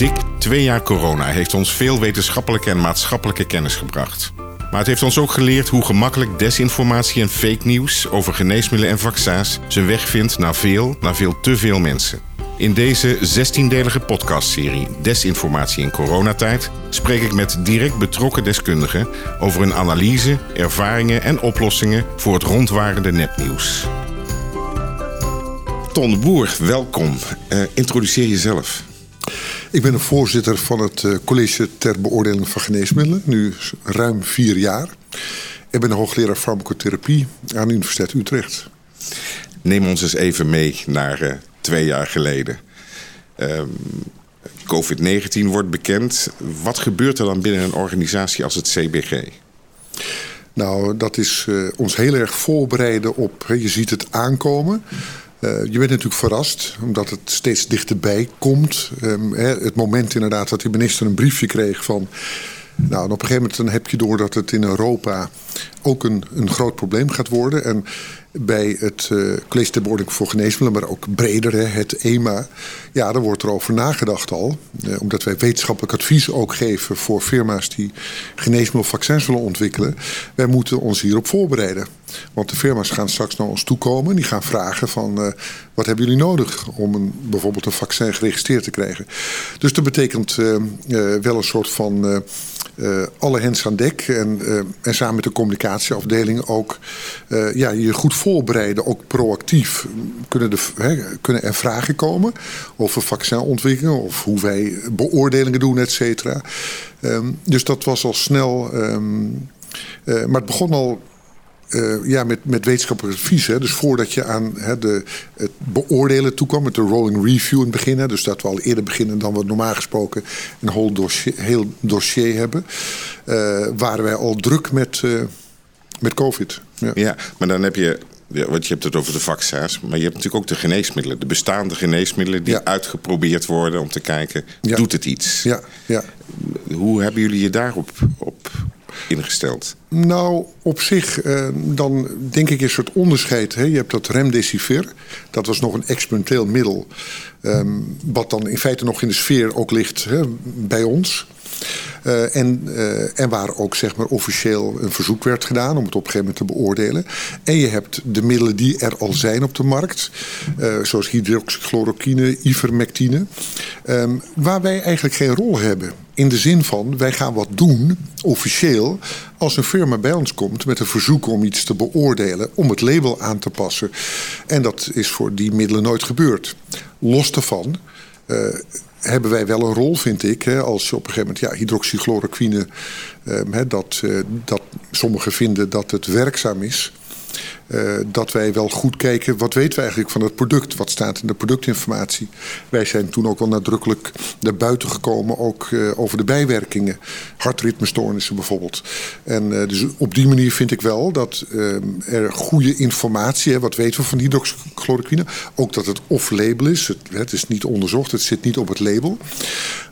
Dik twee jaar corona heeft ons veel wetenschappelijke en maatschappelijke kennis gebracht. Maar het heeft ons ook geleerd hoe gemakkelijk desinformatie en fake nieuws over geneesmiddelen en vaccins zijn weg vindt naar veel, naar veel te veel mensen. In deze 16-delige podcastserie Desinformatie in coronatijd spreek ik met direct betrokken deskundigen over hun analyse, ervaringen en oplossingen voor het rondwarende nepnieuws. Ton Boer, welkom. Uh, introduceer jezelf. Ik ben de voorzitter van het uh, College ter Beoordeling van Geneesmiddelen, nu ruim vier jaar. Ik ben hoogleraar farmacotherapie aan de Universiteit Utrecht. Neem ons eens even mee naar uh, twee jaar geleden. Uh, COVID-19 wordt bekend. Wat gebeurt er dan binnen een organisatie als het CBG? Nou, dat is uh, ons heel erg voorbereiden op. Je ziet het aankomen. Uh, je bent natuurlijk verrast, omdat het steeds dichterbij komt. Um, hè, het moment inderdaad dat de minister een briefje kreeg van. Nou, en op een gegeven moment dan heb je door dat het in Europa ook een, een groot probleem gaat worden. En bij het uh, College ter Beoordeling voor Geneesmiddelen, maar ook breder, hè, het EMA. Ja, daar wordt er over nagedacht al. Eh, omdat wij wetenschappelijk advies ook geven voor firma's die geneesmiddelvaccins willen ontwikkelen. Wij moeten ons hierop voorbereiden. Want de firma's gaan straks naar ons toe komen. Die gaan vragen van uh, wat hebben jullie nodig om een, bijvoorbeeld een vaccin geregistreerd te krijgen. Dus dat betekent wel een soort van alle hens aan dek. En, en samen met de communicatieafdeling ook ja, je goed voorbereiden, ook proactief. Kunnen, de, kunnen er vragen komen over vaccinontwikkeling of hoe wij beoordelingen doen, et cetera. Um, dus dat was al snel. Um, uh, maar het begon al uh, ja, met, met wetenschappelijk advies. Hè. Dus voordat je aan hè, de, het beoordelen toekwam, met de rolling review in het begin. Dus dat we al eerder beginnen dan we normaal gesproken een heel dossier, heel dossier hebben. Uh, waren wij al druk met, met COVID. Ja. ja, maar dan heb je ja, want je hebt het over de vaccins, maar je hebt natuurlijk ook de geneesmiddelen. De bestaande geneesmiddelen die ja. uitgeprobeerd worden om te kijken, ja. doet het iets? Ja, ja. Hoe hebben jullie je daarop op ingesteld? Nou, op zich, eh, dan denk ik een soort onderscheid. Hè. Je hebt dat remdesivir, dat was nog een experimenteel middel... Um, wat dan in feite nog in de sfeer ook ligt hè, bij ons... Uh, en, uh, en waar ook zeg maar, officieel een verzoek werd gedaan om het op een gegeven moment te beoordelen. En je hebt de middelen die er al zijn op de markt, uh, zoals hydroxychloroquine, ivermectine, um, waar wij eigenlijk geen rol hebben. In de zin van, wij gaan wat doen, officieel, als een firma bij ons komt met een verzoek om iets te beoordelen, om het label aan te passen. En dat is voor die middelen nooit gebeurd. Los daarvan hebben wij wel een rol, vind ik. Als op een gegeven moment ja, hydroxychloroquine, um, hè, dat, uh, dat sommigen vinden dat het werkzaam is. Uh, dat wij wel goed kijken, wat weten we eigenlijk van het product? Wat staat in de productinformatie? Wij zijn toen ook wel nadrukkelijk naar buiten gekomen, ook uh, over de bijwerkingen. Hartritmestoornissen bijvoorbeeld. En uh, dus op die manier vind ik wel dat er goede informatie, hè, wat weten we van hydroxychloroquine? Ook dat het off-label is. Het, het is niet onderzocht, het zit niet op het label.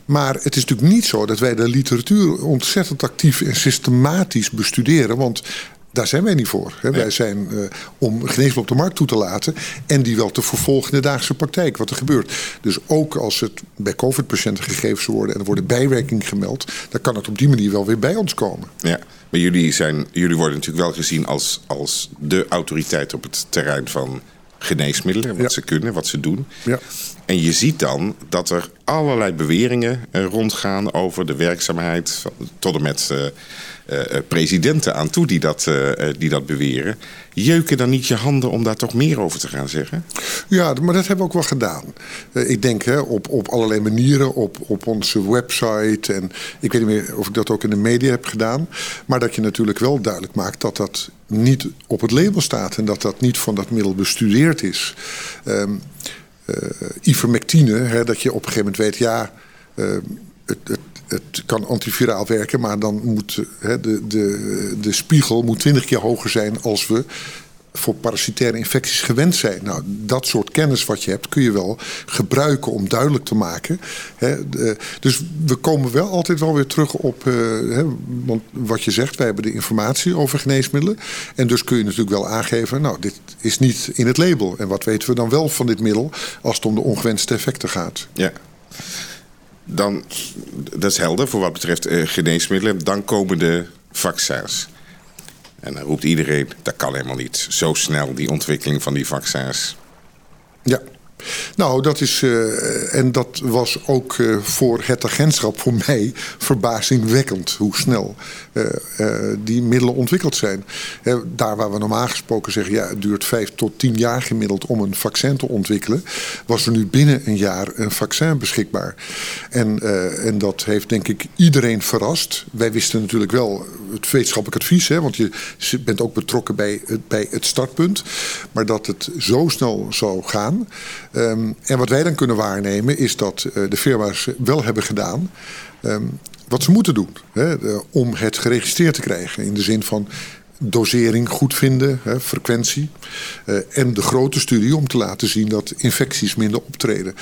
Maar het is natuurlijk niet zo dat wij de literatuur ontzettend actief en systematisch bestuderen. Want daar zijn wij niet voor. Hè. Nee. Wij zijn uh, om geneesmiddelen op de markt toe te laten en die wel te vervolgen in de dagelijkse praktijk, wat er gebeurt. Dus ook als het bij COVID-patiënten gegeven zou worden en er worden bijwerkingen gemeld, dan kan het op die manier wel weer bij ons komen. Ja, maar jullie, zijn, jullie worden natuurlijk wel gezien als, als de autoriteit op het terrein van geneesmiddelen, wat ja. ze kunnen, wat ze doen. Ja. En je ziet dan dat er allerlei beweringen rondgaan over de werkzaamheid, tot en met uh, uh, presidenten aan toe die dat, die dat beweren. Jeuken dan niet je handen om daar toch meer over te gaan zeggen? Ja, maar dat hebben we ook wel gedaan. ik denk hè, op, op allerlei manieren, op, op onze website. En ik weet niet meer of ik dat ook in de media heb gedaan. Maar dat je natuurlijk wel duidelijk maakt dat dat niet op het label staat. En dat dat niet van dat middel bestudeerd is. Uh, ivermectine, hè, dat je op een gegeven moment weet, ja, uh, het, het, het, kan antiviraal werken, maar dan moet hè, de, de, de spiegel moet 20 keer hoger zijn als we voor parasitaire infecties gewend zijn. Nou, dat soort kennis wat je hebt kun je wel gebruiken om duidelijk te maken. Hè, dus we komen wel altijd wel weer terug op uh, hè, want wat je zegt. Wij hebben de informatie over geneesmiddelen. En dus kun je natuurlijk wel aangeven, nou, dit is niet in het label. En wat weten we dan wel van dit middel als het om de ongewenste effecten gaat? Ja. Dan, dat is helder voor wat betreft uh, geneesmiddelen. Dan komen de vaccins. En dan roept iedereen, dat kan helemaal niet. Zo snel, die ontwikkeling van die vaccins. Ja, nou, dat is. Uh, en dat was ook uh, voor het agentschap, voor mij, verbazingwekkend hoe snel uh, die middelen ontwikkeld zijn. daar waar we normaal gesproken zeggen, ja, het duurt vijf tot tien jaar gemiddeld om een vaccin te ontwikkelen, was er nu binnen een jaar een vaccin beschikbaar. En, en dat heeft denk ik iedereen verrast. Wij wisten natuurlijk wel het wetenschappelijk advies, hè, want je bent ook betrokken bij, bij het startpunt. Maar dat het zo snel zou gaan. Um, en wat wij dan kunnen waarnemen is dat uh, de firma's wel hebben gedaan um, wat ze moeten doen. Hè, uh, om het geregistreerd te krijgen. In de zin van dosering goed vinden, hè, frequentie. Uh, en de grote studie om te laten zien dat infecties minder optreden.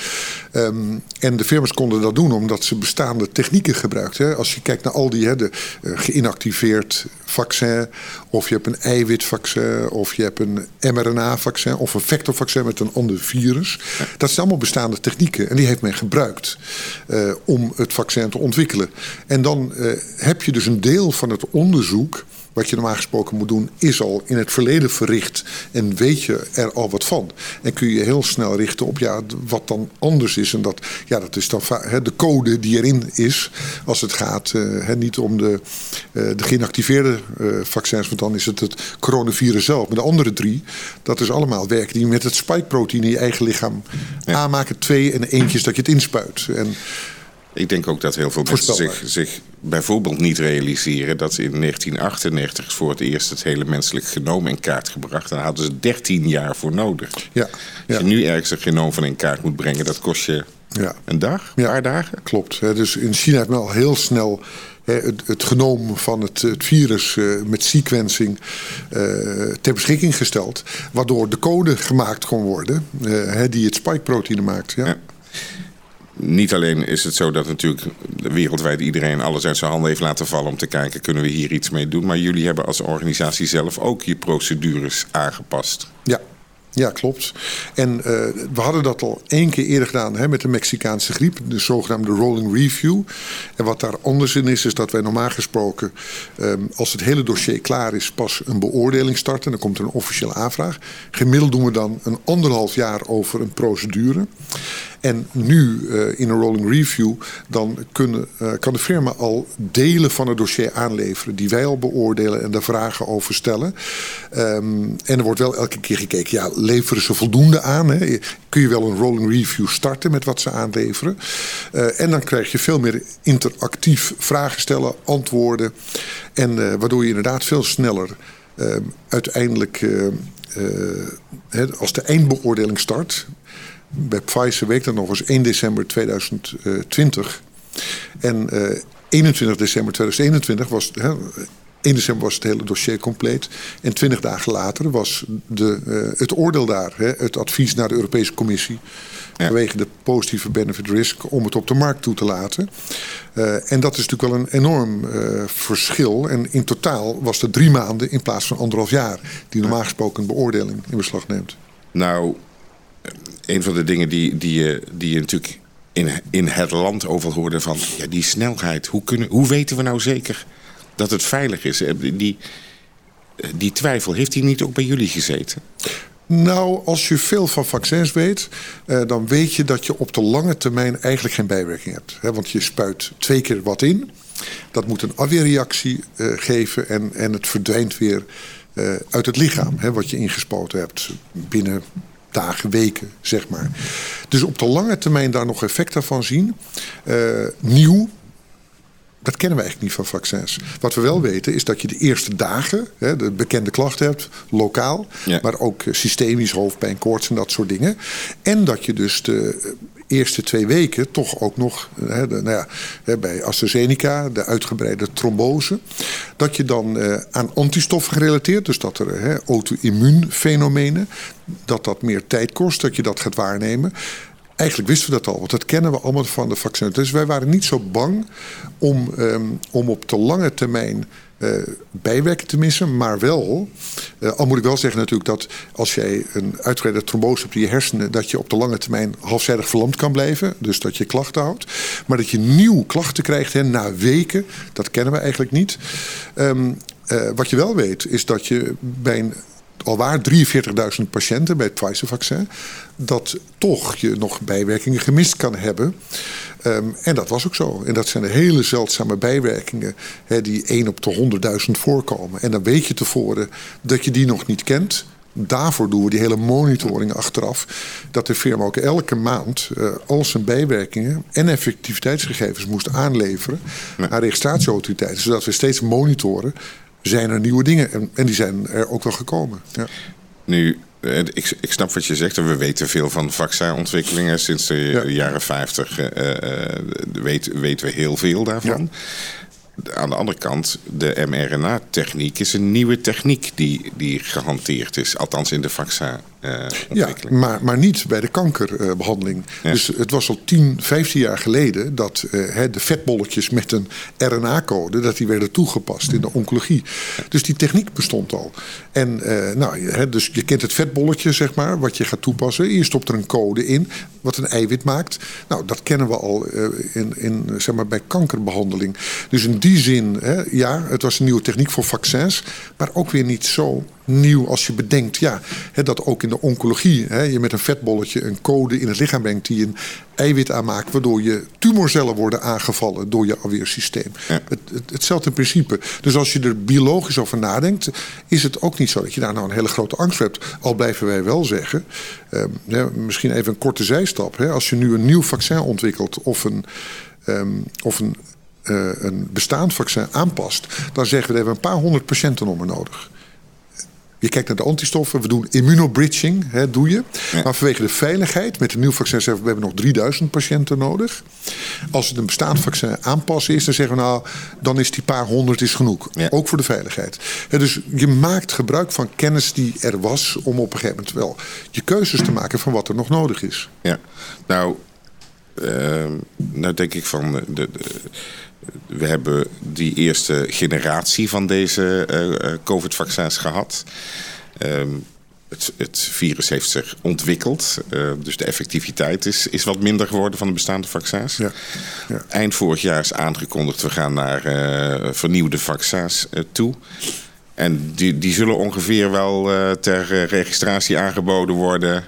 Um, en de firma's konden dat doen omdat ze bestaande technieken gebruikten. Als je kijkt naar al die, hè, de uh, geïnactiveerd vaccin, of je hebt een eiwitvaccin, of je hebt een mRNA-vaccin, of een vectorvaccin met een ander virus. Dat zijn allemaal bestaande technieken en die heeft men gebruikt uh, om het vaccin te ontwikkelen. En dan heb je dus een deel van het onderzoek wat je normaal gesproken moet doen, is al in het verleden verricht. En weet je er al wat van. En kun je heel snel richten op ja, wat dan anders is. En dat, ja, dat is dan he, de code die erin is. Als het gaat uh, he, niet om de, uh, de geïnactiveerde uh, vaccins, want dan is het het coronavirus zelf. Maar de andere drie, dat is allemaal werk die met het spike-protein in je eigen lichaam ja. aanmaken. Twee en eentjes dat je het inspuit. En, ik denk ook dat heel veel mensen zich, zich bijvoorbeeld niet realiseren dat in 1998 voor het eerst het hele menselijk genoom in kaart gebracht. Daar hadden ze 13 jaar voor nodig. Ja, Als ja. je nu ergens een genoom van in kaart moet brengen, dat kost je ja. een dag, een ja, paar dagen. Klopt. Dus in China heeft men al heel snel het, het genoom van het, het virus uh, met sequencing uh, ter beschikking gesteld. Waardoor de code gemaakt kon worden uh, die het spike-proteïne maakt. Ja. ja niet alleen is het zo dat natuurlijk wereldwijd iedereen alles uit zijn handen heeft laten vallen om te kijken, kunnen we hier iets mee doen. Maar jullie hebben als organisatie zelf ook je procedures aangepast. Ja, ja, klopt. En uh, we hadden dat al één keer eerder gedaan hè, met de Mexicaanse griep, de zogenaamde rolling review. En wat daar anders in is, is dat wij normaal gesproken, um, als het hele dossier klaar is, pas een beoordeling starten. Dan komt er een officiële aanvraag. Gemiddeld doen we dan een anderhalf jaar over een procedure. En nu uh, in een rolling review, dan kunnen, uh, kan de firma al delen van het dossier aanleveren die wij al beoordelen en daar vragen over stellen. Um, en er wordt wel elke keer gekeken, ja, leveren ze voldoende aan? Hè? Kun je wel een rolling review starten met wat ze aanleveren? Uh, en dan krijg je veel meer interactief vragen stellen, antwoorden. En waardoor je inderdaad veel sneller uiteindelijk, als de eindbeoordeling start bij Pfizer week dat nog eens 1 december 2020. En uh, 21 december 2021 was. Hè, 1 december was het hele dossier compleet. En 20 dagen later was de, uh, het oordeel daar, hè, het advies naar de Europese Commissie. Ja. Vanwege de positieve benefit risk om het op de markt toe te laten. Uh, en dat is natuurlijk wel een enorm uh, verschil. En in totaal was het drie maanden in plaats van anderhalf jaar. Die normaal gesproken een beoordeling in beslag neemt. Nou, een van de dingen die, die, je, die je natuurlijk in, in het land over hoorde van ja, die snelheid. Hoe, kunnen, hoe weten we nou zeker dat het veilig is? Die, die twijfel, heeft die niet ook bij jullie gezeten? Nou, als je veel van vaccins weet, eh, dan weet je dat je op de lange termijn eigenlijk geen bijwerking hebt. Want je spuit twee keer wat in. Dat moet een afweerreactie geven en, het verdwijnt weer uit het lichaam. Wat je ingespoten hebt binnen dagen, weken, zeg maar. Dus op de lange termijn daar nog effecten van zien. Uh, nieuw, dat kennen we eigenlijk niet van vaccins. Wat we wel weten is dat je de eerste dagen hè, de bekende klachten hebt, lokaal, ja. maar ook systemisch, hoofdpijn, koorts en dat soort dingen. En dat je dus de eerste twee weken toch ook nog, hè, de, nou ja, bij AstraZeneca, de uitgebreide trombose, dat je dan uh, aan antistoffen gerelateerd, dus dat er auto-immuunfenomenen, dat dat meer tijd kost, dat je dat gaat waarnemen. Eigenlijk wisten we dat al, want dat kennen we allemaal van de vaccins. Dus wij waren niet zo bang om, ehm, om op de lange termijn uh, bijwerking te missen. Maar wel, uh, al moet ik wel zeggen natuurlijk dat als jij een uitgebreide trombose hebt in je hersenen, dat je op de lange termijn halfzijdig verlamd kan blijven. Dus dat je klachten houdt. Maar dat je nieuwe klachten krijgt na weken, dat kennen we eigenlijk niet. Um, uh, wat je wel weet, is dat je bij een alwaar 43.000 patiënten bij het Pfizer-vaccin, dat toch je nog bijwerkingen gemist kan hebben. Um, en dat was ook zo. En dat zijn de hele zeldzame bijwerkingen hè, die 1 op de 100.000 voorkomen. En dan weet je tevoren dat je die nog niet kent. Daarvoor doen we die hele monitoring achteraf. Dat de firma ook elke maand uh, al zijn bijwerkingen en effectiviteitsgegevens moest aanleveren aan registratieautoriteiten. Zodat we steeds monitoren zijn er nieuwe dingen. En, en die zijn er ook wel gekomen. Ja. Nu, eh, ik, ik, snap wat je zegt. We weten veel van vaccinontwikkelingen. Sinds de ja. jaren 50 uh, uh, weet, weten we heel veel daarvan. Ja aan de andere kant, de mRNA-techniek is een nieuwe techniek die, die gehanteerd is. Althans in de vaccin. Uh, ja, maar, maar niet bij de kankerbehandeling. Ja. Dus het was al 10, 15 jaar geleden dat uh, de vetbolletjes met een RNA-code dat die werden toegepast in de oncologie. Dus die techniek bestond al. En uh, nou, dus je kent het vetbolletje, zeg maar, wat je gaat toepassen. Je stopt er een code in wat een eiwit maakt. Nou, dat kennen we al in, in, zeg maar, bij kankerbehandeling. Dus in die zin, ja, het was een nieuwe techniek voor vaccins, maar ook weer niet zo nieuw als je bedenkt ja, hè, dat ook in de oncologie hè, je met een vetbolletje een code in het lichaam brengt die een eiwit aanmaakt, waardoor je tumorcellen worden aangevallen door je afweersysteem. Ja. Het, het, hetzelfde principe. Dus als je er biologisch over nadenkt, is het ook niet zo dat je daar nou een hele grote angst voor hebt. Al blijven wij wel zeggen, eh, misschien even een korte zijstap. Hè, als je nu een nieuw vaccin ontwikkelt of een, um, of een uh, een bestaand vaccin aanpast, dan zeggen we dat we een paar honderd patiënten om nodig. Je kijkt naar de antistoffen, we doen immunobridging, hè, doe je. Ja. Maar vanwege de veiligheid, met een nieuw vaccin zeggen we, we hebben nog 3000 patiënten nodig. Als het een bestaand vaccin aanpassen is, dan zeggen we nou, dan is die paar honderd is genoeg. Ja. Ook voor de veiligheid. Hè, dus je maakt gebruik van kennis die er was om op een gegeven moment wel je keuzes te maken van wat er nog nodig is. Ja, nou, uh, nou denk ik van de, de we hebben die eerste generatie van deze uh, COVID-vaccins gehad. Um, het, het, virus heeft zich ontwikkeld. Uh, dus de effectiviteit is, is wat minder geworden van de bestaande vaccins. Ja. Ja. Eind vorig jaar is aangekondigd, we gaan naar uh, vernieuwde vaccins uh, toe. En die, die zullen ongeveer wel ter registratie aangeboden worden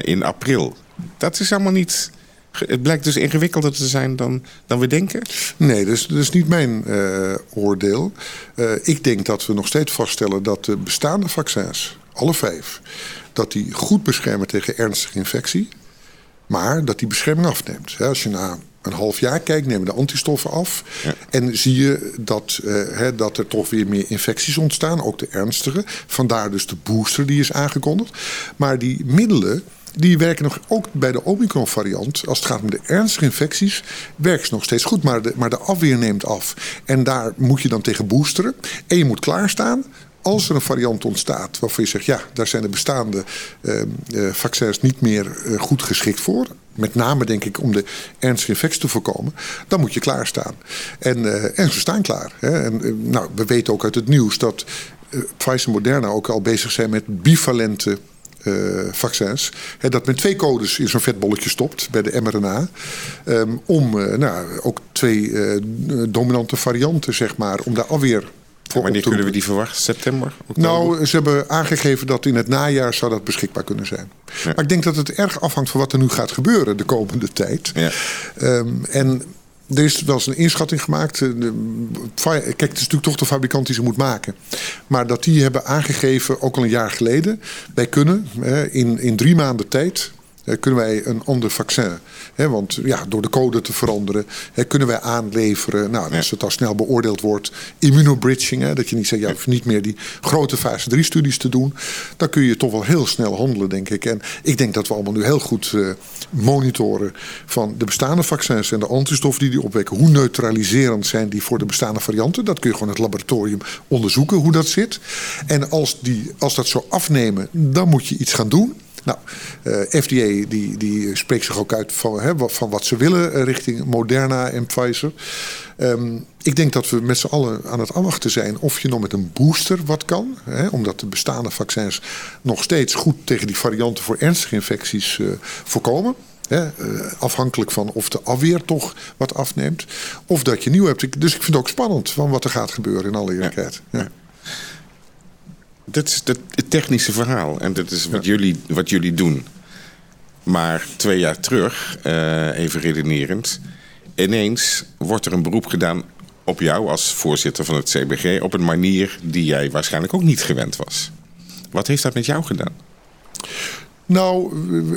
in april. Dat is allemaal niet het blijkt dus ingewikkelder te zijn dan, dan we denken? Nee, dat is, dat is niet mijn uh, oordeel. Uh, ik denk dat we nog steeds vaststellen dat de bestaande vaccins, alle vijf, dat die goed beschermen tegen ernstige infectie. Maar dat die bescherming afneemt. Als je na een half jaar kijkt, nemen de antistoffen af. Ja. En zie je dat, uh, hè, dat er toch weer meer infecties ontstaan, ook de ernstige. Vandaar dus de booster die is aangekondigd. Maar die middelen die werken nog ook bij de Omicron-variant. Als het gaat om de ernstige infecties, werken ze nog steeds goed. Maar de, maar de afweer neemt af. En daar moet je dan tegen boosteren. En je moet klaarstaan als er een variant ontstaat waarvan je zegt, ja, daar zijn de bestaande uh, uh, vaccins niet meer uh, goed geschikt voor. Met name denk ik om de ernstige infectie te voorkomen. Dan moet je klaarstaan. En, en ze staan klaar. Hè. En, nou, we weten ook uit het nieuws dat Pfizer en Moderna ook al bezig zijn met bivalente vaccins. Hè, dat men twee codes in zo'n vetbolletje stopt bij de mRNA. Um, om uh, nou, ook twee uh, dominante varianten, zeg maar, om daar alweer voor Wanneer kunnen we die verwachten? September? Oktober? Nou, ze hebben aangegeven dat in het najaar zou dat beschikbaar kunnen zijn. Ja. Maar ik denk dat het erg afhangt van wat er nu gaat gebeuren de komende tijd. Ja. Um, en er is wel eens een inschatting gemaakt. Kijk, het is natuurlijk toch de fabrikant die ze moet maken. Maar dat die hebben aangegeven, ook al een jaar geleden... wij kunnen in, in drie maanden tijd kunnen wij een ander vaccin. Hè, want ja, door de code te veranderen hè, kunnen wij aanleveren. Nou, als het al snel beoordeeld wordt, immunobridging. Hè, dat je niet zegt, ja, hoeft niet meer die grote fase 3 studies te doen. Dan kun je toch wel heel snel handelen, denk ik. En ik denk dat we allemaal nu heel goed uh, monitoren van de bestaande vaccins en de antistoffen die die opwekken. Hoe neutraliserend zijn die voor de bestaande varianten? Dat kun je gewoon in het laboratorium onderzoeken hoe dat zit. En als, die, als dat zo afnemen, dan moet je iets gaan doen. Nou, FDA die, die spreekt zich ook uit van, hè, van wat ze willen richting Moderna en Pfizer. Ehm, ik denk dat we met z'n allen aan het afwachten zijn of je nog met een booster wat kan. Hè, omdat de bestaande vaccins nog steeds goed tegen die varianten voor ernstige infecties uh, voorkomen. Hè, uh, afhankelijk van of de afweer toch wat afneemt. Of dat je nieuw hebt. Dus ik vind het ook spannend van wat er gaat gebeuren in alle eerlijkheid. Ja. ja. Dat is het technische verhaal en dat is wat, jullie, wat jullie doen. Maar twee jaar terug, uh, even redenerend, ineens wordt er een beroep gedaan op jou als voorzitter van het CBG op een manier die jij waarschijnlijk ook niet gewend was. Wat heeft dat met jou gedaan? Nou,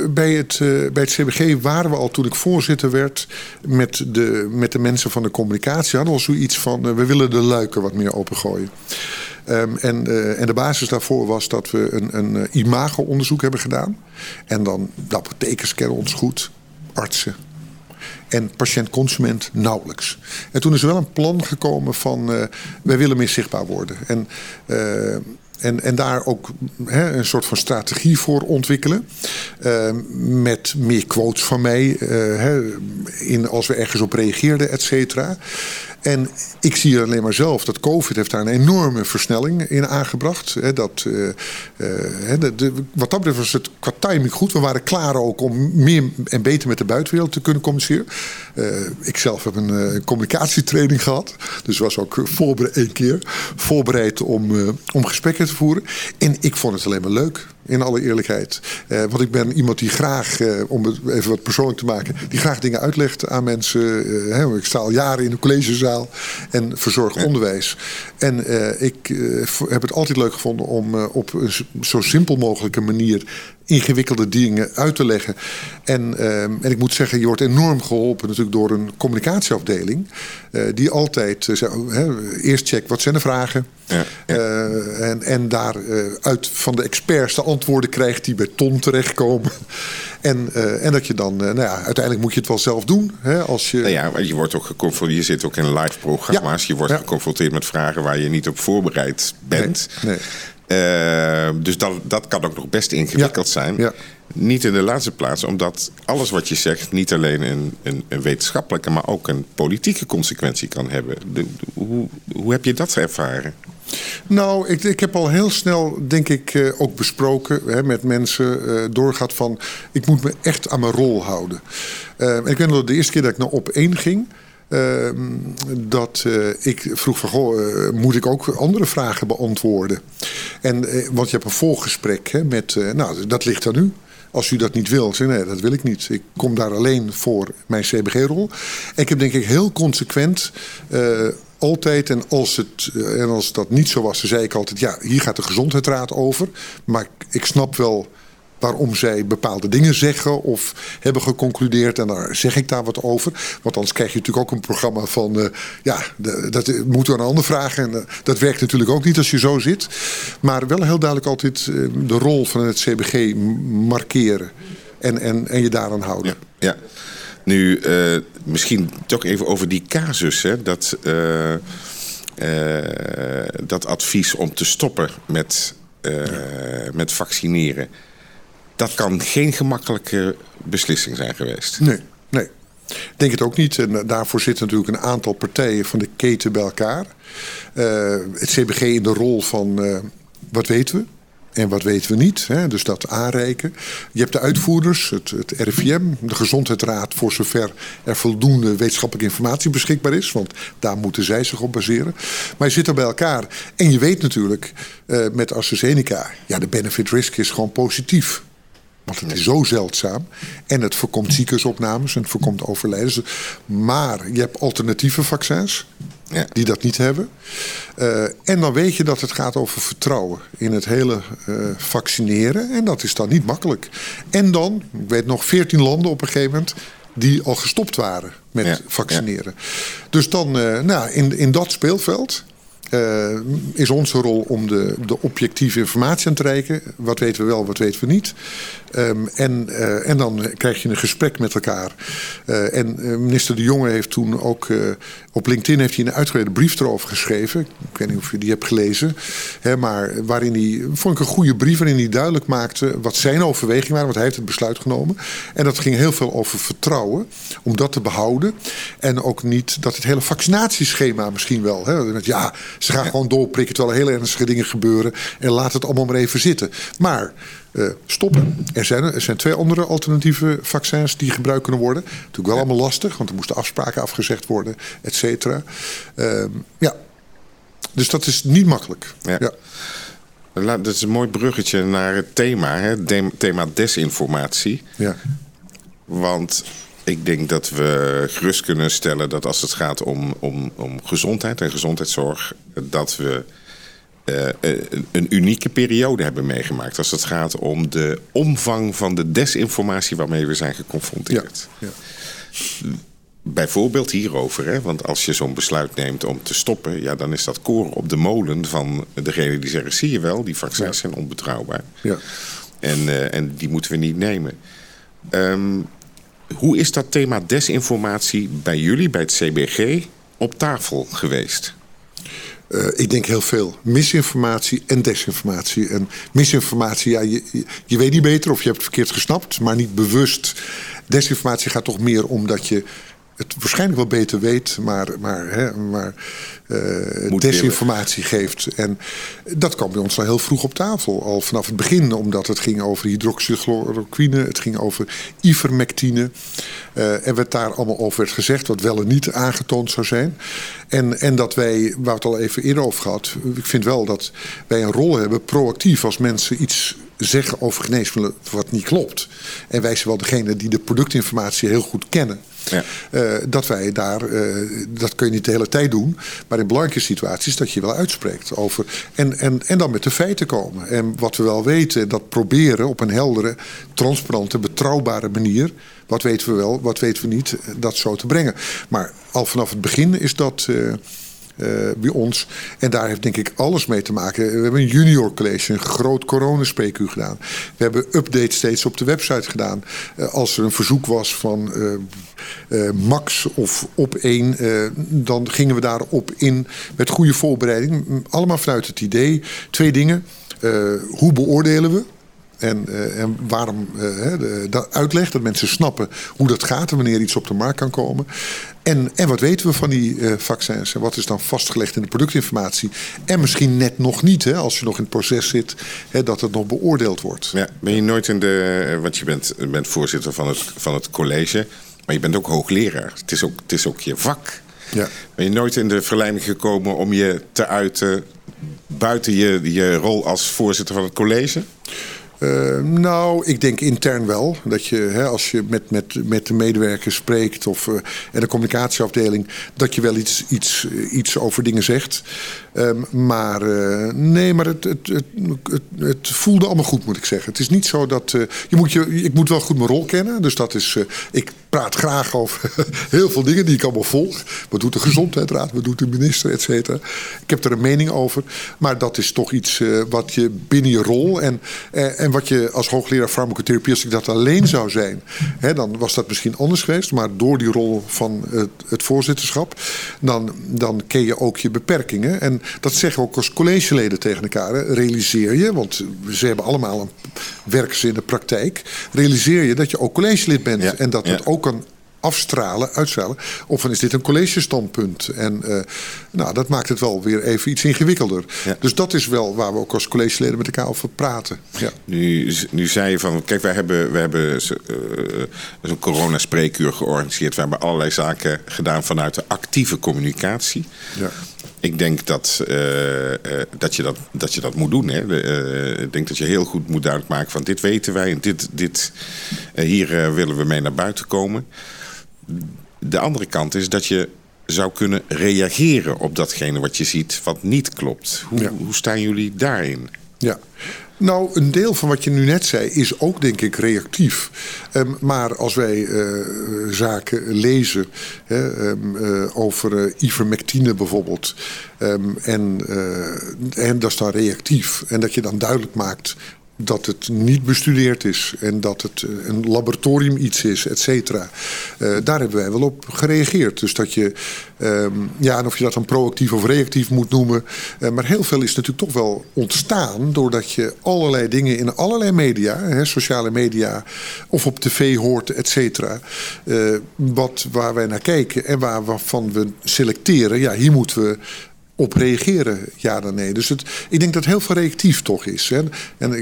bij het, uh, bij het CBG waren we al toen ik voorzitter werd met de, met de mensen van de communicatie. Hadden we al zoiets van, uh, we willen de luiken wat meer opengooien. Um, en, uh, en de basis daarvoor was dat we een, een imago-onderzoek hebben gedaan. En dan de apothekers kennen ons goed, artsen, en patiënt-consument nauwelijks. En toen is er wel een plan gekomen van uh, wij willen meer zichtbaar worden. En, en, en daar ook hè, een soort van strategie voor ontwikkelen. Uh, met meer quotes van mij. Hè, in, als we ergens op reageerden, et cetera. En ik zie alleen maar zelf dat COVID heeft daar een enorme versnelling in aangebracht. Dat, uh, de, de, wat dat betreft was het qua timing goed. We waren klaar ook om meer en beter met de buitenwereld te kunnen communiceren. Uh, ik zelf heb een communicatietraining gehad. Dus was ook voorbereid, één keer voorbereid om, om gesprekken te voeren. En ik vond het alleen maar leuk in alle eerlijkheid. Uh, want ik ben iemand die graag, uh, om het even wat persoonlijk te maken, die graag dingen uitlegt aan mensen. Uh, hè, ik sta al jaren in de collegezaal en verzorg onderwijs. En ik heb het altijd leuk gevonden om op een zo simpel mogelijke manier ingewikkelde dingen uit te leggen. En, uh, en ik moet zeggen, je wordt enorm geholpen natuurlijk door een communicatieafdeling. Uh, die altijd uh, eerst check wat zijn de vragen. Ja, ja. en, en daar uit van de experts de antwoorden krijgt die bij Tom terechtkomen. En, en dat je dan, nou ja, uiteindelijk moet je het wel zelf doen. Hè, als je... Nou ja, je wordt ook geconfronteerd, je zit ook in live programma's. je wordt geconfronteerd met vragen waar je niet op voorbereid bent. Nee, nee. Uh, dus dat, dat kan ook nog best ingewikkeld ja. zijn. Ja. Niet in de laatste plaats, omdat alles wat je zegt niet alleen een, een, een wetenschappelijke, maar ook een politieke consequentie kan hebben. De, hoe, hoe heb je dat ervaren? Nou, ik, ik heb al heel snel, denk ik, uh, ook besproken hè, met mensen. Uh, doorgaat van, ik moet me echt aan mijn rol houden. Uh, ik weet nog de eerste keer dat ik naar op één ging. Uh, dat uh, ik vroeg van, goh, uh, moet ik ook andere vragen beantwoorden? En, want je hebt een volgesprek hè, met, nou, dat ligt aan u. Als u dat niet wil, zeg nee, dat wil ik niet. Ik kom daar alleen voor mijn CBG-rol. Ik heb denk ik heel consequent altijd, en als, het, en als dat niet zo was, dan zei ik altijd... ja, hier gaat de gezondheidsraad over. Maar ik snap wel waarom zij bepaalde dingen zeggen of hebben geconcludeerd. En daar zeg ik daar wat over. Want anders krijg je natuurlijk ook een programma van... Uh, ja, de, dat moeten we een ander vragen. En uh, dat werkt natuurlijk ook niet als je zo zit. Maar wel heel duidelijk altijd uh, de rol van het CBG markeren. En, en, en je daaraan houden. Ja, ja. Nu, misschien toch even over die casus. Hè, dat, dat advies om te stoppen met, met vaccineren dat kan geen gemakkelijke beslissing zijn geweest. Nee, nee. Ik denk het ook niet. En eh, daarvoor zitten natuurlijk een aantal partijen van de keten bij elkaar. Uh, het CBG in de rol van uh, wat weten we? En wat weten we niet? Hè? Dus dat aanreiken. Je hebt de uitvoerders, het, het RIVM, de Gezondheidsraad... voor zover er voldoende wetenschappelijke informatie beschikbaar is. Want daar moeten zij zich op baseren. Maar je zit er bij elkaar. En je weet natuurlijk met AstraZeneca... ja, de benefit-risk is gewoon positief. Want het is zo zeldzaam. En het voorkomt ziekenhuisopnames en het voorkomt overlijdens. Maar je hebt alternatieve vaccins. Ja. Die dat niet hebben. Uh, en dan weet je dat het gaat over vertrouwen in het hele uh, vaccineren. En dat is dan niet makkelijk. En dan, ik weet nog, 14 landen op een gegeven moment die al gestopt waren met ja. vaccineren. Ja. Dus dan, uh, nou, in, in dat speelveld uh, is onze rol om de, de objectieve informatie aan te reiken. Wat weten we wel, wat weten we niet. Um, en, uh, en dan krijg je een gesprek met elkaar. Uh, en minister De Jonge heeft toen ook op LinkedIn heeft hij een uitgebreide brief erover geschreven. Ik weet niet of je die hebt gelezen. Hè, maar waarin hij, vond ik een goede brief, waarin hij duidelijk maakte wat zijn overwegingen waren. Want hij heeft het besluit genomen. En dat ging heel veel over vertrouwen. Om dat te behouden. En ook niet dat het hele vaccinatieschema misschien wel. Hè, ja, ze gaan gewoon doorprikken terwijl er hele ernstige dingen gebeuren. En laat het allemaal maar even zitten. Maar uh, stoppen. Er zijn, er zijn twee andere alternatieve vaccins die gebruikt kunnen worden. Natuurlijk wel allemaal lastig, want er moesten afspraken afgezegd worden, et cetera. Uh, ja, dus dat is niet makkelijk. Ja. ja. Dat is een mooi bruggetje naar het thema, hè? thema desinformatie. Ja. Want ik denk dat we gerust kunnen stellen dat als het gaat om, om, om gezondheid en gezondheidszorg, dat we een unieke periode hebben meegemaakt. Als het gaat om de omvang van de desinformatie waarmee we zijn geconfronteerd. Ja, ja. Bijvoorbeeld hierover, hè? want als je zo'n besluit neemt om te stoppen, ja, dan is dat koren op de molen van degene die zeggen: zie je wel, die vaccins zijn onbetrouwbaar. Ja. En, uh, en die moeten we niet nemen. Um, hoe is dat thema desinformatie bij jullie, bij het CBG, op tafel geweest? Uh, ik denk heel veel. Misinformatie en desinformatie. En misinformatie, ja, je, weet niet beter of je hebt het verkeerd gesnapt, maar niet bewust. Desinformatie gaat toch meer om dat je het waarschijnlijk wel beter weet, maar, maar, hè, maar uh, desinformatie geeft. En dat kwam bij ons al heel vroeg op tafel, al vanaf het begin, omdat het ging over hydroxychloroquine, het ging over ivermectine. Uh, en werd daar allemaal over werd gezegd, wat wel en niet aangetoond zou zijn. En, en dat wij, waar we het al even eerder over gehad, ik vind wel dat wij een rol hebben, proactief, als mensen iets zeggen over geneesmiddelen wat niet klopt. En wij zijn wel degene die de productinformatie heel goed kennen. Ja. Uh, dat wij daar, uh, dat kun je niet de hele tijd doen. Maar in belangrijke situaties dat je wel uitspreekt over. En, en, en dan met de feiten komen. En wat we wel weten, dat proberen op een heldere, transparante, betrouwbare manier. Wat weten we wel, wat weten we niet, dat zo te brengen. Maar al vanaf het begin is dat. Bij ons. En daar heeft denk ik alles mee te maken. We hebben een junior college, een groot coronaspreekuur gedaan. We hebben updates steeds op de website gedaan. Uh, als er een verzoek was van uh, Max of op één, dan gingen we daarop in met goede voorbereiding. Allemaal vanuit het idee. Twee dingen. hoe beoordelen we? En, uh, en waarom uh, de, de uitleg, dat mensen snappen hoe dat gaat en wanneer iets op de markt kan komen. En, en wat weten we van die uh, vaccins? En wat is dan vastgelegd in de productinformatie? En misschien net nog niet, hè, als je nog in het proces zit, hè, dat het nog beoordeeld wordt. Ja, ben je nooit in de. Want je bent, bent voorzitter van het, van het college, maar je bent ook hoogleraar. Het is ook, het is ook je vak. Ja. Ben je nooit in de verleiding gekomen om je te uiten buiten je, je rol als voorzitter van het college? Uh, nou, ik denk intern wel. Dat je, hè, als je met, met, met de medewerkers spreekt of uh, en de communicatieafdeling, dat je wel iets, iets, iets over dingen zegt. Um, maar uh, nee, maar het, het, het, het, het voelde allemaal goed, moet ik zeggen. Het is niet zo dat. je moet je, ik moet wel goed mijn rol kennen. Dus dat is. ik praat graag over heel veel dingen die ik allemaal volg. Wat doet de gezondheidsraad? Wat doet de minister? Et cetera. Ik heb er een mening over. Maar dat is toch iets wat je binnen je rol en, en wat je als hoogleraar farmacotherapie, als ik dat alleen zou zijn, hè, dan was dat misschien anders geweest. Maar door die rol van het, het voorzitterschap, dan, dan ken je ook je beperkingen. En dat zeggen we ook als collegeleden tegen elkaar. Hè. Realiseer je, want ze hebben allemaal een werken in de praktijk. Realiseer je dat je ook collegelid bent. en dat het ook een afstralen, uitstralen. Of dan is dit een collegestandpunt. En uh, nou, dat maakt het wel weer even iets ingewikkelder. Dus dat is wel waar we ook als collegeleden met elkaar over praten. Ja. Nu, nu zei je van, kijk, wij hebben, wij hebben uh, een coronaspreekuur georganiseerd. We hebben allerlei zaken gedaan vanuit de actieve communicatie. Ja. Ik denk dat, uh, uh, dat, je dat, dat je dat moet doen. Hè. Ik denk dat je heel goed moet duidelijk maken van dit weten wij en dit, dit, hier willen we mee naar buiten komen. De andere kant is dat je zou kunnen reageren op datgene wat je ziet wat niet klopt. Hoe, hoe staan jullie daarin? Ja, Nou, een deel van wat je nu net zei is ook, denk ik, reactief. Um, maar als wij uh, zaken lezen hè, um, uh, over ivermectine bijvoorbeeld... Um, en, en dat is dan reactief. En dat je dan duidelijk maakt dat het niet bestudeerd is en dat het eh, een laboratorium iets is, et cetera. Uh, daar hebben wij wel op gereageerd. Dus dat je, um, ja, en of je dat dan proactief of reactief moet noemen. Uh, maar heel veel is natuurlijk toch wel ontstaan doordat je allerlei dingen in allerlei media, hè, sociale media of op tv hoort, et cetera. Wat, waar wij naar kijken en waar, waarvan we selecteren, ja, hier moeten we op reageren, ja dan nee. Dus het, ik denk dat het heel veel reactief toch is. Hè. En,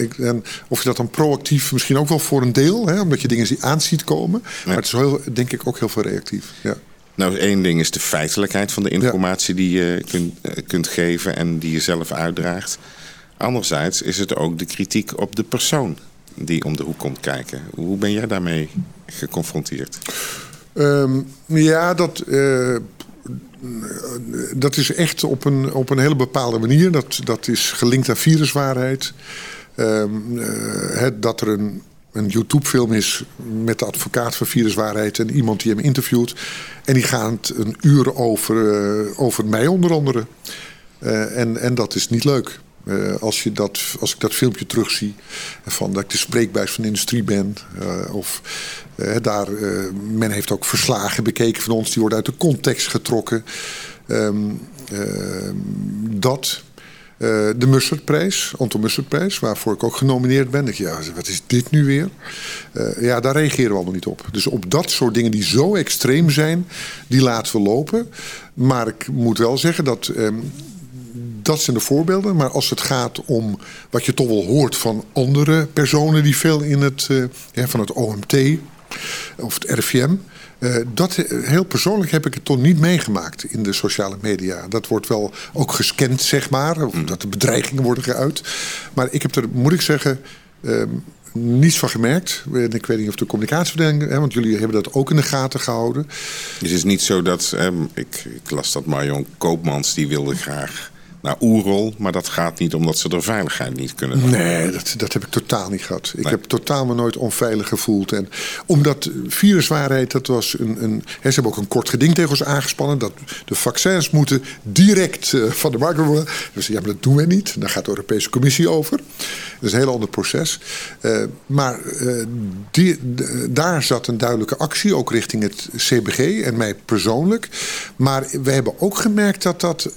ik, en, of je dat dan proactief, misschien ook wel voor een deel, hè, omdat je dingen die aanziet komen. Maar het is heel, denk ik ook heel veel reactief. Ja. Nou, één ding is de feitelijkheid van de informatie ja. die je kunt, kunt geven en die je zelf uitdraagt. Anderzijds is het ook de kritiek op de persoon die om de hoek komt kijken. Hoe ben jij daarmee geconfronteerd? Um, ja, dat. Uh, dat is echt op een, op een hele bepaalde manier. Dat, dat is gelinkt aan viruswaarheid. Um, uh, dat er een, een YouTube-film is met de advocaat van viruswaarheid en iemand die hem interviewt. En die gaat een uur over, uh, over mij onder andere. Uh, en, en dat is niet leuk. Uh, als, je dat, als ik dat filmpje terugzie van dat ik de spreekbuis van de industrie ben. Uh, of uh, daar, men heeft ook verslagen bekeken van ons, die worden uit de context getrokken. Um, dat. de Mussertprijs, Anton Mussertprijs, waarvoor ik ook genomineerd ben. Ik, ja, wat is dit nu weer? ja, daar reageren we allemaal niet op. Dus op dat soort dingen die zo extreem zijn, die laten we lopen. Maar ik moet wel zeggen dat um, dat zijn de voorbeelden. Maar als het gaat om wat je toch wel hoort van andere personen die veel in het, uh, ja, van het OMT of het RVM. Uh, dat, heel persoonlijk heb ik het toch niet meegemaakt in de sociale media. Dat wordt wel ook gescand, zeg maar. Of dat de bedreigingen worden geuit. Maar ik heb er, moet ik zeggen, uh, niets van gemerkt. Ik weet niet of de communicatieverdeling, hè, want jullie hebben dat ook in de gaten gehouden. Het is niet zo dat, ik, ik las dat Marion Koopmans, die wilde graag naar Oerol. Maar dat gaat niet omdat ze de veiligheid niet kunnen doen. Nee, dat, dat heb ik totaal niet gehad. Ik nee. heb totaal me nooit onveilig gevoeld. En omdat viruswaarheid, dat was een, een... Ze hebben ook een kort geding tegen ons aangespannen... dat de vaccins moeten direct uh, van de markt worden. Dus ja, maar dat doen we niet. Daar gaat de Europese Commissie over. Dat is een heel ander proces. Uh, maar uh, die, daar zat een duidelijke actie, ook richting het CBG en mij persoonlijk. Maar we hebben ook gemerkt dat dat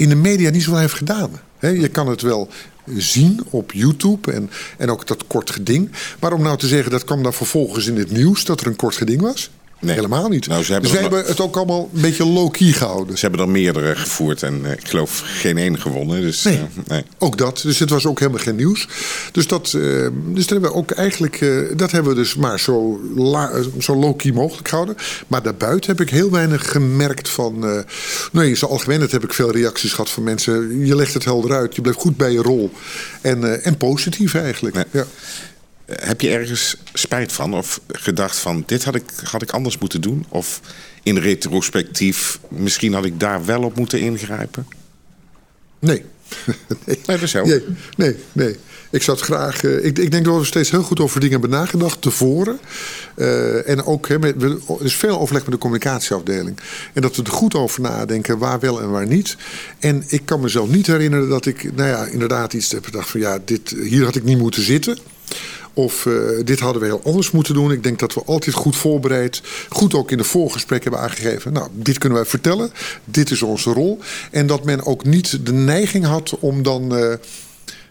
in de media niet zo heeft gedaan. je kan het wel zien op YouTube en, en ook dat kort geding. Maar om nou te zeggen dat kwam dan vervolgens in het nieuws dat er een kort geding was. Nee. Helemaal niet. Nou, ze hebben dus hebben het ook allemaal een beetje low-key gehouden. Ze hebben er meerdere gevoerd en uh, ik geloof geen één gewonnen. Dus, nee. Uh, nee. Ook dat. Dus het was ook helemaal geen nieuws. Dus dat, uh, dus dat hebben we ook eigenlijk, dat hebben we dus maar zo, zo low-key mogelijk gehouden. Maar daarbuiten heb ik heel weinig gemerkt van, nee, in zijn algemeenheid heb ik veel reacties gehad van mensen. Je legt het helder uit, je blijft goed bij je rol. En, en positief eigenlijk. Nee. Ja. Heb je ergens spijt van of gedacht van dit had ik, had ik anders moeten doen? Of in retrospectief, misschien had ik daar wel op moeten ingrijpen? Nee. nee. Nee, nee, nee, nee. Ik zat graag. Uh, ik, ik, denk dat we steeds heel goed over dingen hebben nagedacht tevoren. Uh, en ook, met, er is veel overleg met de communicatieafdeling. En dat we er goed over nadenken waar wel en waar niet. En ik kan mezelf niet herinneren dat ik, nou ja, inderdaad iets heb gedacht van ja, dit, hier had ik niet moeten zitten. Of uh, dit hadden we heel anders moeten doen. Ik denk dat we altijd goed voorbereid, goed ook in de voorgesprek hebben aangegeven. Nou, dit kunnen wij vertellen. Dit is onze rol. En dat men ook niet de neiging had om dan. Uh,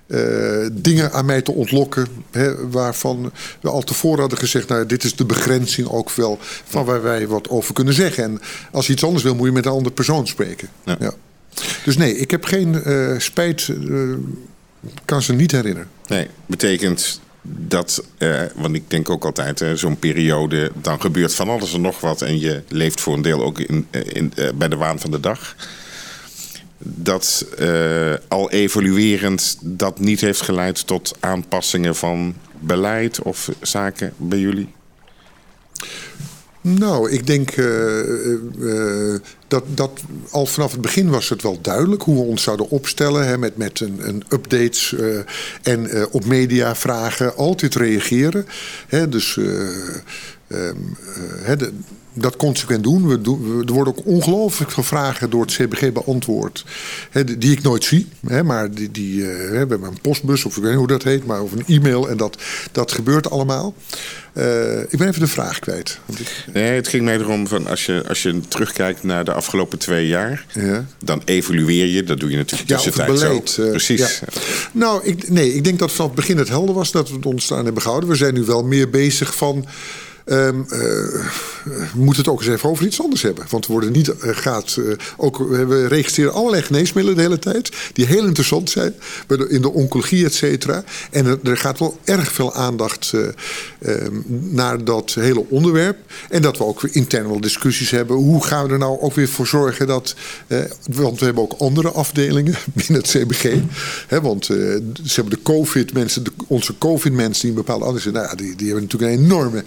uh, dingen aan mij te ontlokken. Hè, waarvan we al tevoren hadden gezegd. Nou, dit is de begrenzing ook wel van waar wij wat over kunnen zeggen. En als je iets anders wil, moet je met een andere persoon spreken. Ja. Ja. Dus nee, ik heb geen uh, spijt. Uh, kan ze niet herinneren. Nee, betekent dat, eh, want ik denk ook altijd, eh, zo'n periode, dan gebeurt van alles en nog wat. En je leeft voor een deel ook in, in, uh, bij de waan van de dag. Dat al evoluerend dat niet heeft geleid tot aanpassingen van beleid of zaken bij jullie? Nou, ik denk uh, dat, dat al vanaf het begin was het wel duidelijk hoe we ons zouden opstellen. Hè, met, met een, een updates en op media vragen altijd reageren. Hè, dus um, de, dat consequent doen. We doen er worden ook ongelooflijk veel vragen door het CBG beantwoord. Hè, die ik nooit zie. Hè, maar die, die, uh, we hebben een postbus of ik weet niet hoe dat heet. Maar of een e-mail. En dat, dat gebeurt allemaal. Uh, ik ben even de vraag kwijt. Nee, het ging mij erom van als je, als je terugkijkt naar de afgelopen twee jaar. Ja. Dan evalueer je. Dat doe je natuurlijk tussentijds ja, beleid, zo. Uh, Precies. Ja. Nou, ik, nee, ik denk dat vanaf het begin het helder was dat we het ontstaan hebben gehouden. We zijn nu wel meer bezig van... Um, moeten het ook eens even over iets anders hebben. Want we worden niet, uh, gaat, uh, ook, we registreren allerlei geneesmiddelen de hele tijd. Die heel interessant zijn. In de oncologie, et cetera. En er, gaat wel erg veel aandacht ehm, naar dat hele onderwerp. En dat we ook intern wel discussies hebben. Hoe gaan we er nou ook weer voor zorgen dat... want we hebben ook andere afdelingen binnen het CBG. Want ze hebben de COVID-mensen, onze COVID-mensen die een bepaalde andere... Nou ja, die, die hebben natuurlijk een enorme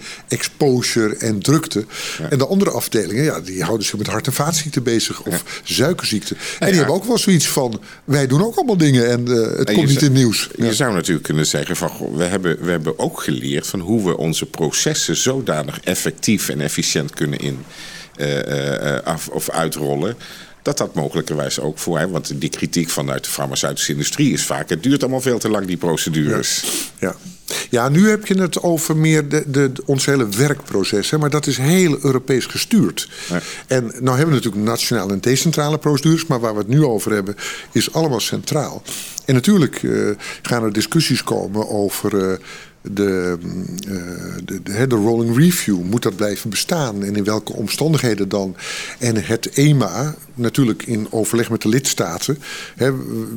exposure en drukte. En de andere afdelingen, ja, die houden zich met hart- en vaatziekten bezig. Of suikerziekte. En die hebben ook wel zoiets van, wij doen ook allemaal dingen en uh, het komt niet in het nieuws. Je zou natuurlijk kunnen zeggen van, goh, we, hebben, we hebben ook geleerd van hoe we onze processen zodanig effectief en efficiënt kunnen in, uh, af, of uitrollen dat dat mogelijkerwijs ook voor hem. Want die kritiek vanuit de farmaceutische industrie is vaak... het duurt allemaal veel te lang, die procedures. Ja, ja. Nu heb je het over meer de, de, ons hele werkproces. Hè, maar dat is heel Europees gestuurd. Ja. En nou hebben we natuurlijk nationale en decentrale procedures... maar waar we het nu over hebben is allemaal centraal. En natuurlijk uh, gaan er discussies komen over... Uh, de, uh, de, de, de, rolling review, moet dat blijven bestaan en in welke omstandigheden dan? En het EMA, natuurlijk in overleg met de lidstaten, hè,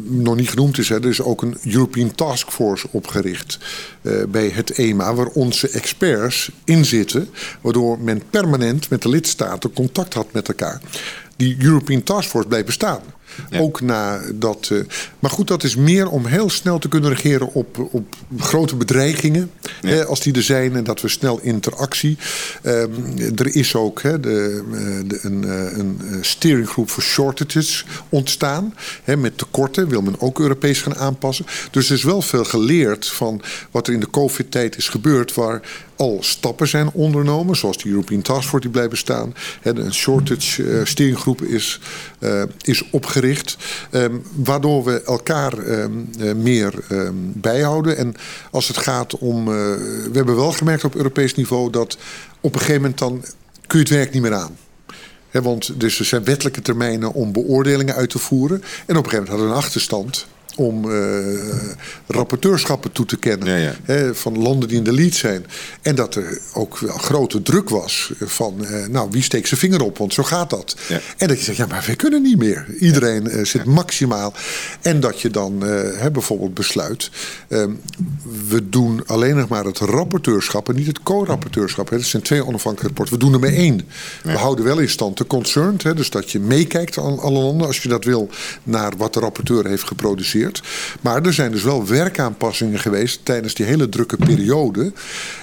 nog niet genoemd is, er is ook een European Task Force opgericht uh, bij het EMA, waar onze experts in zitten, waardoor men permanent met de lidstaten contact had met elkaar. Die European Task Force blijft bestaan. Ook na dat. Uh, maar goed, dat is meer om heel snel te kunnen regeren op, op grote bedreigingen. Hè, als die er zijn en dat we snel interactie. Um, er is ook hè, de, eh, de, een, eh, een steeringgroep voor shortages ontstaan. Hè, met tekorten wil men ook Europees gaan aanpassen. Dus er is wel veel geleerd van wat er in de COVID-tijd is gebeurd. Waar al stappen zijn ondernomen, zoals de European Task Force die blijven staan. Een shortage uh, steeringgroep is, is opgericht, um, waardoor we elkaar um, uh, meer um, bijhouden. En als het gaat om, we hebben wel gemerkt op Europees niveau dat op een gegeven moment dan kun je het werk niet meer aan. Want dus er zijn wettelijke termijnen om beoordelingen uit te voeren. En op een gegeven moment hadden we een achterstand om uh, rapporteurschappen toe te kennen ja, ja. Hè, van landen die in de lead zijn. En dat er ook wel grote druk was van, uh, nou, wie steekt zijn vinger op, want zo gaat dat. Ja. En dat je zegt, ja, maar we kunnen niet meer. Iedereen uh, zit maximaal. En dat je dan hè, bijvoorbeeld besluit, ehm, we doen alleen nog maar het rapporteurschap en niet het co-rapporteurschap. Dat zijn twee onafhankelijke rapporten. We doen er maar één. We houden wel in stand de concerned, hè, dus dat je meekijkt aan alle landen, als je dat wil, naar wat de rapporteur heeft geproduceerd. Maar er zijn dus wel werkaanpassingen geweest tijdens die hele drukke periode.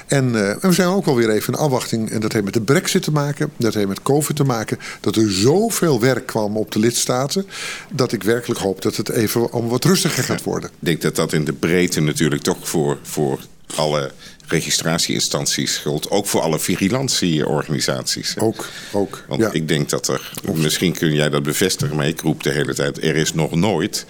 En, uh, en, we zijn ook wel weer even in afwachting. En dat heeft met de brexit te maken. Dat heeft met COVID te maken. Dat er zoveel werk kwam op de lidstaten. Dat ik werkelijk hoop dat het even allemaal wat rustiger gaat worden. Ik denk dat dat in de breedte natuurlijk toch voor, voor alle registratieinstanties geldt. Ook voor alle vigilantieorganisaties. Ook, ook. Want ik denk dat er, misschien kun jij dat bevestigen, maar ik roep de hele tijd: er is nog nooit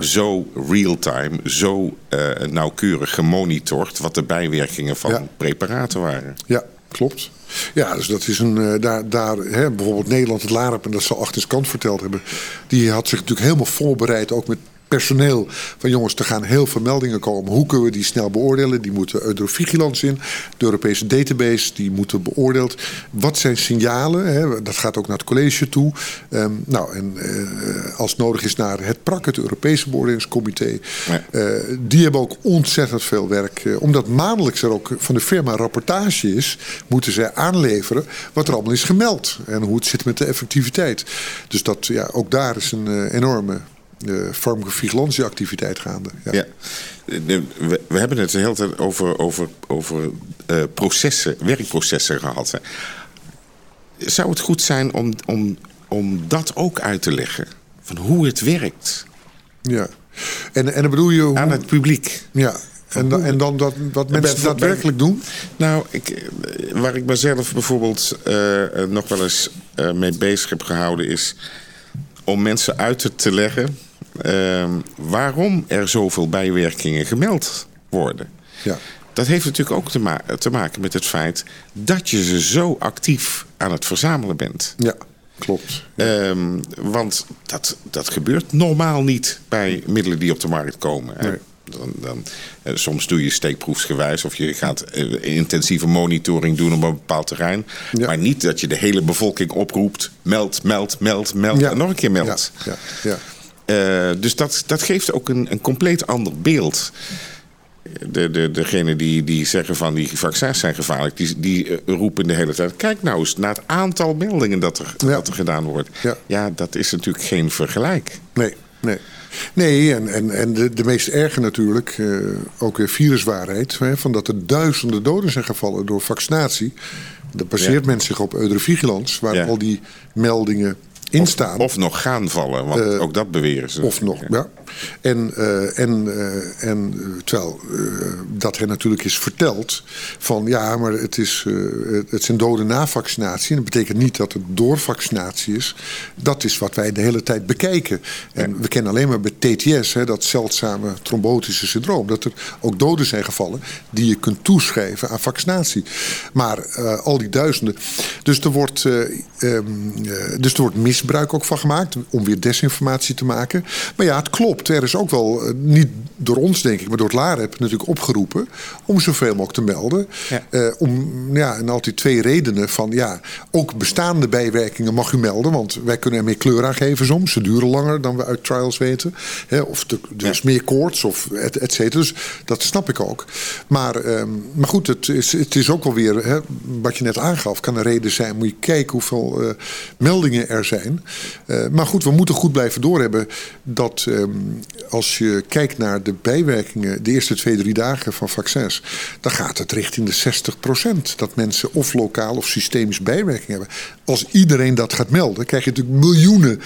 zo real-time, zo uh, nauwkeurig gemonitord wat de bijwerkingen van preparaten waren. Ja, klopt. Ja, dus dat is een. Uh, daar, daar hè, bijvoorbeeld Nederland, het LAREP, en dat zal achter kant verteld hebben. Die had zich natuurlijk helemaal voorbereid, ook met personeel van jongens, er gaan heel veel meldingen komen. Hoe kunnen we die snel beoordelen? Die moeten Eurovigilance in. De Europese database, die moeten beoordeeld. Wat zijn signalen? Hè? Dat gaat ook naar het college toe. Um, nou, en uh, als nodig is naar het PRAC, het Europese beoordelingscomité. Ja. Uh, die hebben ook ontzettend veel werk. Uh, omdat maandelijks er ook van de firma rapportage is, moeten zij aanleveren wat er allemaal is gemeld. En hoe het zit met de effectiviteit. Dus dat, ja, ook daar is een enorme de farmacovigilantieactiviteit gaande. Ja. ja. We, we, hebben het de hele tijd over, over, over uh, processen, werkprocessen gehad. Hè. zou het goed zijn om, om, om dat ook uit te leggen? Van hoe het werkt. Ja. En, en dan bedoel je... Hoe... Aan het publiek. Ja. En, dan, en dan dat, wat mensen daadwerkelijk doen? Nou, ik, waar ik mezelf bijvoorbeeld uh, nog wel eens uh, mee bezig heb gehouden... is om mensen uit te leggen uh, waarom er zoveel bijwerkingen gemeld worden. Ja. Dat heeft natuurlijk ook te, ma te, maken met het feit dat je ze zo actief aan het verzamelen bent. Ja, klopt. Um, want dat, dat gebeurt normaal niet bij middelen die op de markt komen. Nee. Dan, dan, eh, soms doe je steekproefsgewijs of je gaat eh, intensieve monitoring doen op een bepaald terrein. Ja. Maar niet dat je de hele bevolking oproept: meld, meld, meld, meld Ja. en nog een keer meld. Ja, ja, ja. Eh, dus dat, dat geeft ook een, een compleet ander beeld. De, de, degene die, die zeggen van die vaccins zijn gevaarlijk, die, die eh, roepen de hele tijd: kijk nou eens naar het aantal meldingen dat er, Ja. dat er gedaan wordt. Ja. dat is natuurlijk geen vergelijk. Nee, nee. Nee, en, en, en de, de meest erge natuurlijk, eh, ook weer viruswaarheid, hè, van dat er duizenden doden zijn gevallen door vaccinatie. Dat baseert Ja. men zich op Eudrevigilance, waar Ja. al die meldingen in Of, nog gaan vallen, want Eh, ook dat beweren ze. Of nog, ja. En, eh, en, eh, en terwijl dat hen natuurlijk is verteld van ja, maar het, is, het- zijn doden na vaccinatie. En dat betekent niet dat het door vaccinatie is. Dat is wat wij de hele tijd bekijken. En we kennen alleen maar bij TTS, hè, dat zeldzame trombotische syndroom, dat er ook doden zijn gevallen die je kunt toeschrijven aan vaccinatie. Maar al die duizenden. Dus er wordt, eh, dus er wordt misbruik ook van gemaakt om weer desinformatie te maken. Maar ja, het klopt. Er is ook wel, eh, niet door ons denk ik, maar door het LAREP natuurlijk opgeroepen om zoveel mogelijk te melden. Ja. Eh, om, ja, en altijd twee redenen van ja, ook bestaande bijwerkingen mag u melden, want wij kunnen er meer kleur aan geven soms. Ze duren langer dan we uit trials weten. Hè, of de- is meer koorts of et, et cetera. Dus dat snap ik ook. Maar, ehm, maar goed, het is, het is ook wel weer, hè, wat je net aangaf, kan een reden zijn. Moet je kijken hoeveel eh, meldingen er zijn. Eh, maar goed, we moeten goed blijven doorhebben dat ehm, als je kijkt naar de bijwerkingen de eerste twee, drie dagen van vaccins, dan gaat het richting de 60% dat mensen of lokaal of systemisch bijwerking hebben. Als iedereen dat gaat melden, krijg je natuurlijk miljoenen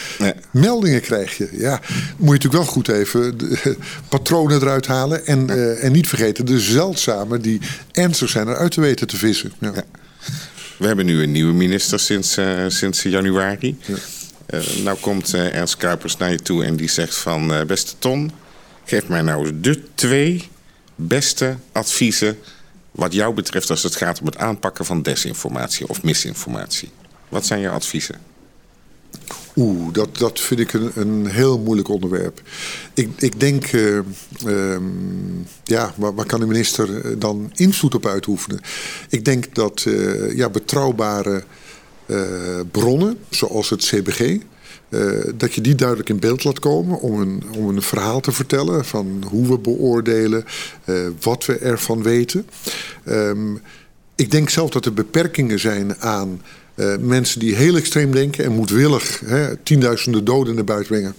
meldingen. Krijg je. Ja, moet je natuurlijk wel goed even de patronen eruit halen. En, eh, en niet vergeten de zeldzame die ernstig zijn eruit te weten te vissen. Ja. We hebben nu een nieuwe minister sinds, eh, sinds januari. Eh, nou komt eh, Ernst Kuipers naar je toe en die zegt van... beste Ton, geef mij nou de twee beste adviezen... wat jou betreft als het gaat om het aanpakken van desinformatie of misinformatie. Wat zijn je adviezen? Oeh, dat, dat vind ik een, een heel moeilijk onderwerp. Ik, ik denk, eh, ehm, ja, waar, waar kan de minister eh, dan invloed op uitoefenen? Ik denk dat eh, ja, betrouwbare bronnen, zoals het CBG, dat je die duidelijk in beeld laat komen om een, om een verhaal te vertellen van hoe we beoordelen, wat we ervan weten. Ehm, ik denk zelf dat er beperkingen zijn aan eh, mensen die heel extreem denken en moedwillig hè, tienduizenden doden naar buiten brengen.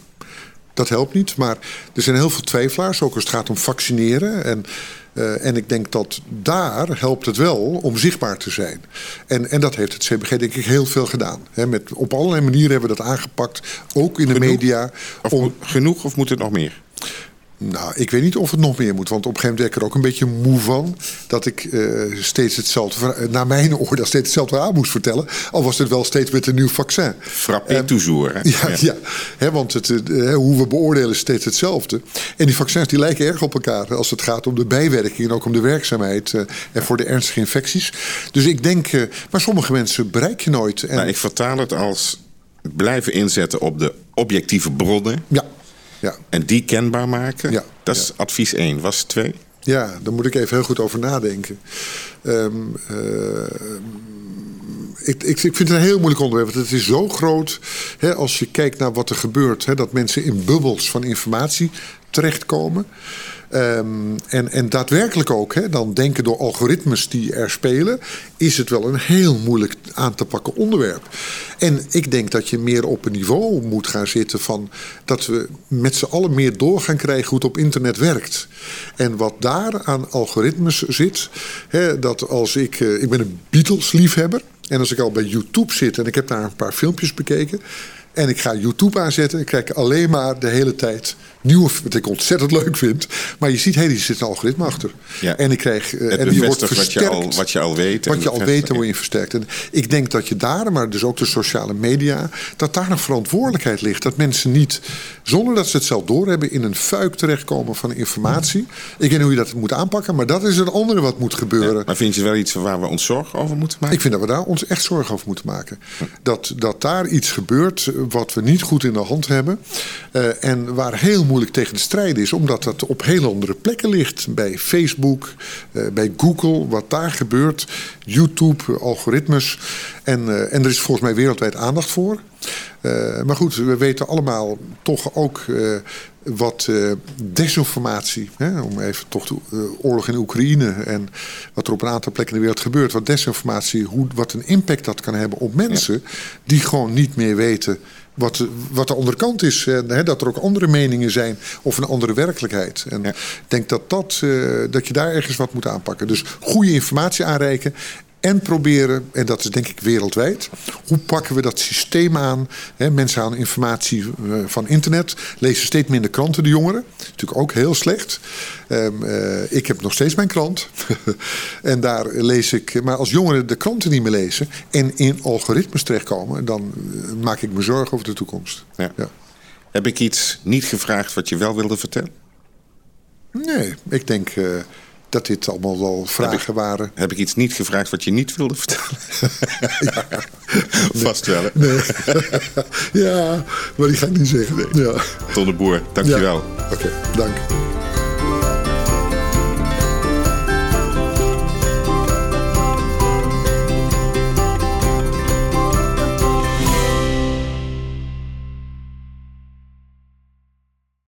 Dat helpt niet, maar er zijn heel veel twijfelaars, ook als het gaat om vaccineren. En, eh, en ik denk dat daar helpt het wel om zichtbaar te zijn. En, en dat heeft het CBG denk ik heel veel gedaan. Met, op allerlei manieren hebben we dat aangepakt, ook in de media. Of om- moet- genoeg of moet het nog meer? Nou, ik weet niet of het nog meer moet. Want op een gegeven moment ben ik er ook een beetje moe van. Dat ik eh, steeds hetzelfde, verha- naar mijn oordeel, steeds hetzelfde verhaal moest vertellen. Al was het wel steeds met een nieuw vaccin. Frappé toujours, hè? Ja, ja. Hè, want het, eh, hoe we beoordelen is steeds hetzelfde. En die vaccins die lijken erg op elkaar als het gaat om de bijwerking en ook om de werkzaamheid eh, en voor de ernstige infecties. Dus ik denk, eh, maar sommige mensen bereik je nooit. En, Nou, ik vertaal het als blijven inzetten op de objectieve bronnen... Ja, ja. en die kenbaar maken. Ja, Dat is advies 1. Was 2? Ja, daar moet ik even heel goed over nadenken. Ehm, eh, ik, ik, ik vind het een heel moeilijk onderwerp. Want het is zo groot. Hè, als je kijkt naar wat er gebeurt. Hè, dat mensen in bubbels van informatie terechtkomen. Ehm, en, en daadwerkelijk ook, hè, dan denken door algoritmes die er spelen, is het wel een heel moeilijk aan te pakken onderwerp. En ik denk dat je meer op een niveau moet gaan zitten van dat we met z'n allen meer door gaan krijgen hoe het op internet werkt. En wat daar aan algoritmes zit, hè, dat als ik, eh, ik ben een Beatles-liefhebber. En als ik al bij YouTube zit en ik heb daar een paar filmpjes bekeken. En ik ga YouTube aanzetten. Ik krijg alleen maar de hele tijd nieuwe, wat ik ontzettend leuk vind. Maar je ziet, hé, hey, er zit een algoritme achter. Ja. En ik krijg. Het en je wordt bevestigt wat je, al, wat je al weet. Wat je al weet, daar word je versterkt. En ik denk dat je daar, maar dus ook de sociale media, dat daar een verantwoordelijkheid ligt. Dat mensen niet, zonder dat ze het zelf doorhebben, in een fuik terechtkomen van informatie. Ik weet niet hoe je dat moet aanpakken, maar dat is het andere wat moet gebeuren. Maar vind je wel iets waar we ons zorgen over moeten maken? Ik vind dat we daar ons echt zorgen over moeten maken. Dat, dat daar iets gebeurt eh, wat we niet goed in de hand hebben. eh, en waar heel moeilijk tegen te strijden is. Omdat dat op hele andere plekken ligt. Bij Facebook, eh, bij Google, wat daar gebeurt. YouTube, eh, algoritmes. En, en er is volgens mij wereldwijd aandacht voor. Maar goed, we weten allemaal toch ook wat eh, desinformatie, hè, om even toch de eh, oorlog in Oekraïne en wat er op een aantal plekken in de wereld gebeurt, wat desinformatie, hoe, wat een impact dat kan hebben op mensen die gewoon niet meer weten wat, wat de andere kant is. En, hè, dat er ook andere meningen zijn of een andere werkelijkheid. En Ja. ik denk dat, dat, eh, dat je daar ergens wat moet aanpakken. Dus goede informatie aanreiken. En proberen, en dat is denk ik wereldwijd, hoe pakken we dat systeem aan? Hè, mensen halen informatie eh, van internet, lezen steeds minder kranten, de jongeren. Natuurlijk ook heel slecht. Ehm, eh, ik heb nog steeds mijn krant. en daar lees ik, maar als jongeren de kranten niet meer lezen en in algoritmes terechtkomen, dan eh, maak ik me zorgen over de toekomst. Ja. Ja. Heb ik iets niet gevraagd wat je wel wilde vertellen? Nee, ik denk dat dit allemaal wel vragen waren. Heb ik iets niet gevraagd wat je niet wilde vertellen? Vast wel. hè? Nee. ja, maar die ga ik niet zeggen. Ja. Ton de Boer, dankjewel. Ja. Oké, dank.